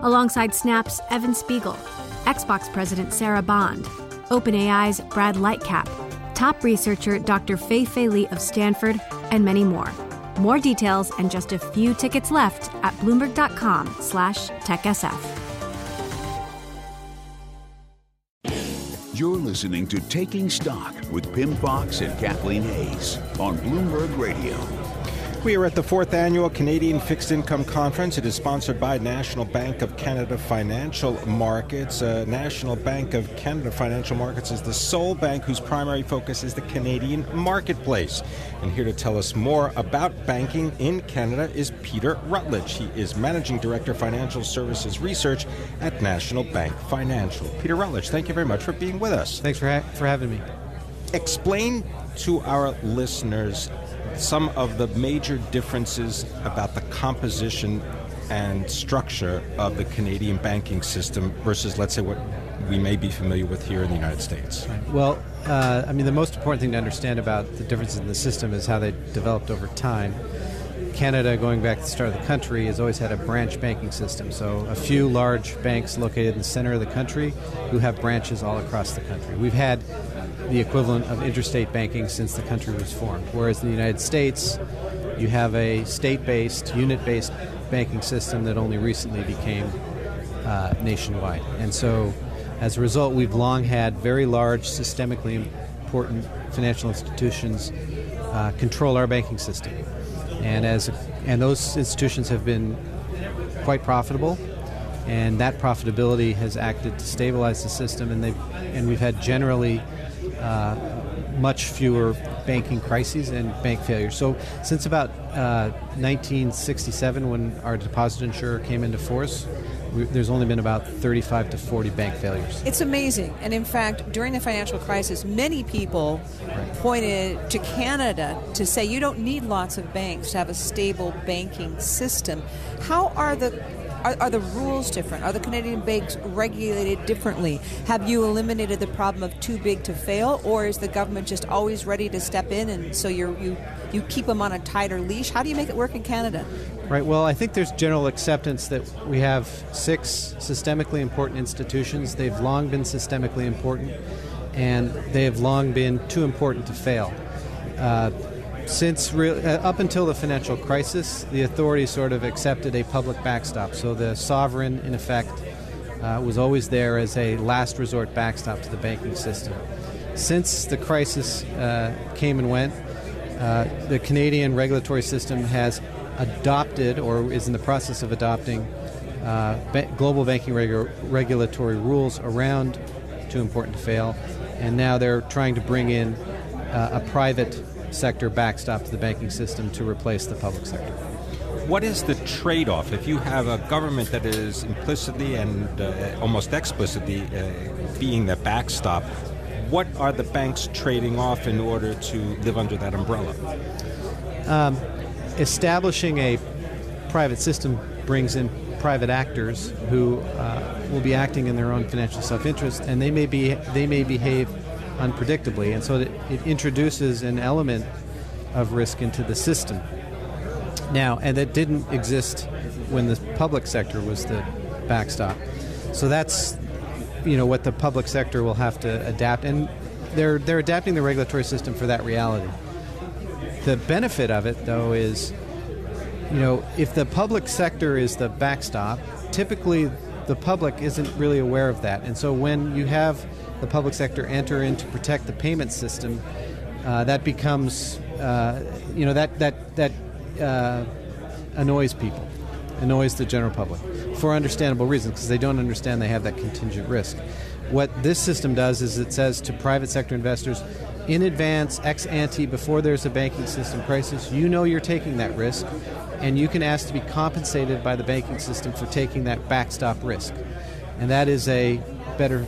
alongside Snap's Evan Spiegel, Xbox President Sarah Bond, OpenAI's Brad Lightcap, top researcher Dr. Fei Fei Li of Stanford, and many more. More details and just a few tickets left at bloomberg.com slash techsf. You're listening to Taking Stock with Pimm Fox and Kathleen Hays on Bloomberg Radio. We are at the fourth annual Canadian Fixed Income Conference. It is sponsored by National Bank of Canada Financial Markets. Uh, National Bank of Canada Financial Markets is the sole bank whose primary focus is the Canadian marketplace. And here to tell us more about banking in Canada is Peter Rutledge. He is Managing Director Financial Services Research at National Bank Financial. Peter Rutledge, thank you very much for being with us. Thanks for, ha- for having me. Explain to our listeners some of the major differences about the composition and structure of the Canadian banking system versus, let's say, what we may be familiar with here in the United States? Well, uh, I mean, the most important thing to understand about the differences in the system is how they developed over time. Canada, going back to the start of the country, has always had a branch banking system. So, a few large banks located in the center of the country who have branches all across the country. We've had the equivalent of interstate banking since the country was formed. Whereas in the United States, you have a state based, unit based banking system that only recently became uh, nationwide. And so, as a result, we've long had very large, systemically important financial institutions uh, control our banking system. And, as, and those institutions have been quite profitable, and that profitability has acted to stabilize the system, and, and we've had generally much fewer banking crises and bank failures. So, since about uh, 1967, when our deposit insurer came into force, we, there's only been about 35 to 40 bank failures. It's amazing. And in fact, during the financial crisis, many people right. pointed to Canada to say you don't need lots of banks to have a stable banking system. How are the are, are, the rules different? Are the Canadian banks regulated differently? Have you eliminated the problem of too big to fail, or is the government just always ready to step in, and so you you you keep them on a tighter leash? How do you make it work in Canada? Right. Well, I think there's general acceptance that we have six systemically important institutions. They've long been systemically important, and they have long been too important to fail. Uh, since re- uh, up until the financial crisis, the authorities sort of accepted a public backstop. So the sovereign, in effect, uh, was always there as a last resort backstop to the banking system. Since the crisis uh, came and went, uh, the Canadian regulatory system has adopted or is in the process of adopting uh, ba- global banking regu- regulatory rules around too important to fail, and now they're trying to bring in uh, a private sector backstop to the banking system to replace the public sector. What is the trade off if you have a government that is implicitly and uh, almost explicitly uh, being the backstop? What are the banks trading off in order to live under that umbrella? Um, establishing a private system brings in private actors who uh, will be acting in their own financial self-interest, and they may be they may behave unpredictably, and so it, it introduces an element of risk into the system. Now, and that didn't exist when the public sector was the backstop. So that's you know what the public sector will have to adapt, and they're they're adapting the regulatory system for that reality. The benefit of it, though, is you know if the public sector is the backstop, typically the public isn't really aware of that, and so when you have the public sector enter in to protect the payment system, uh, that becomes, uh, you know, that that that uh, annoys people, annoys the general public, for understandable reasons, because they don't understand they have that contingent risk. What this system does is it says to private sector investors, in advance, ex ante, before there's a banking system crisis, you know you're taking that risk, and you can ask to be compensated by the banking system for taking that backstop risk. And that is a better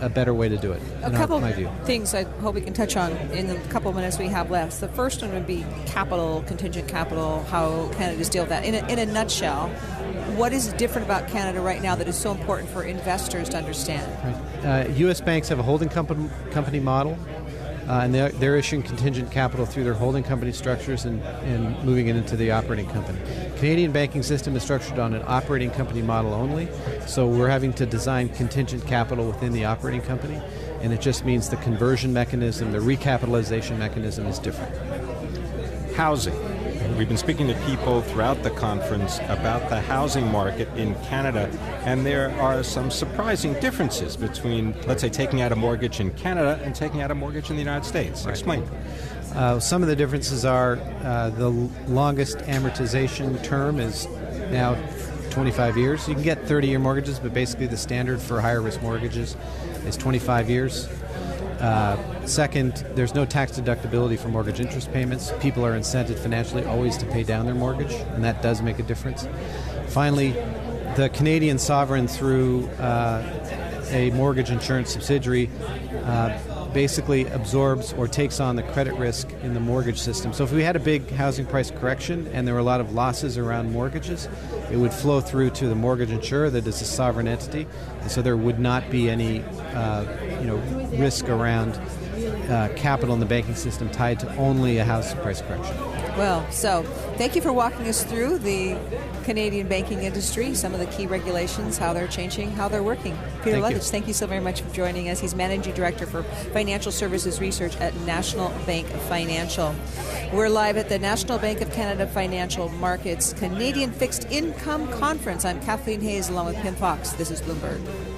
a better way to do it. A couple things I hope we can touch on in the couple minutes we have left. The first one would be capital, contingent capital, how Canada's deal with that. In a, in a nutshell, what is different about Canada right now that is so important for investors to understand? Right. Uh, U.S. banks have a holding company, company model uh, and they're, they're, issuing contingent capital through their holding company structures and, and moving it into the operating company. Canadian banking system is structured on an operating company model only, so we're having to design contingent capital within the operating company, and it just means the conversion mechanism, the recapitalization mechanism is different. Housing. We've been speaking to people throughout the conference about the housing market in Canada, and there are some surprising differences between, let's say, taking out a mortgage in Canada and taking out a mortgage in the United States. Right. Explain. Uh, some of the differences are uh, the longest amortization term is now 25 years. You can get 30 year mortgages, but basically the standard for higher risk mortgages is 25 years. Uh, second, there's no tax deductibility for mortgage interest payments. People are incented financially always to pay down their mortgage, and that does make a difference. Finally, the Canadian sovereign, through uh, a mortgage insurance subsidiary, uh, basically absorbs or takes on the credit risk in the mortgage system. So if we had a big housing price correction and there were a lot of losses around mortgages, it would flow through to the mortgage insurer that is a sovereign entity, and so there would not be any uh, you know risk around uh, capital in the banking system tied to only a house price correction. Well, so thank you for walking us through the Canadian banking industry, some of the key regulations, how they're changing, how they're working. Peter thank thank you so very much for joining us. He's Managing Director for Financial Services Research at National Bank Financial. We're live at the National Bank of Canada Financial Markets Canadian Fixed Income Conference. I'm Kathleen Hays along with Pimm Fox. This is Bloomberg.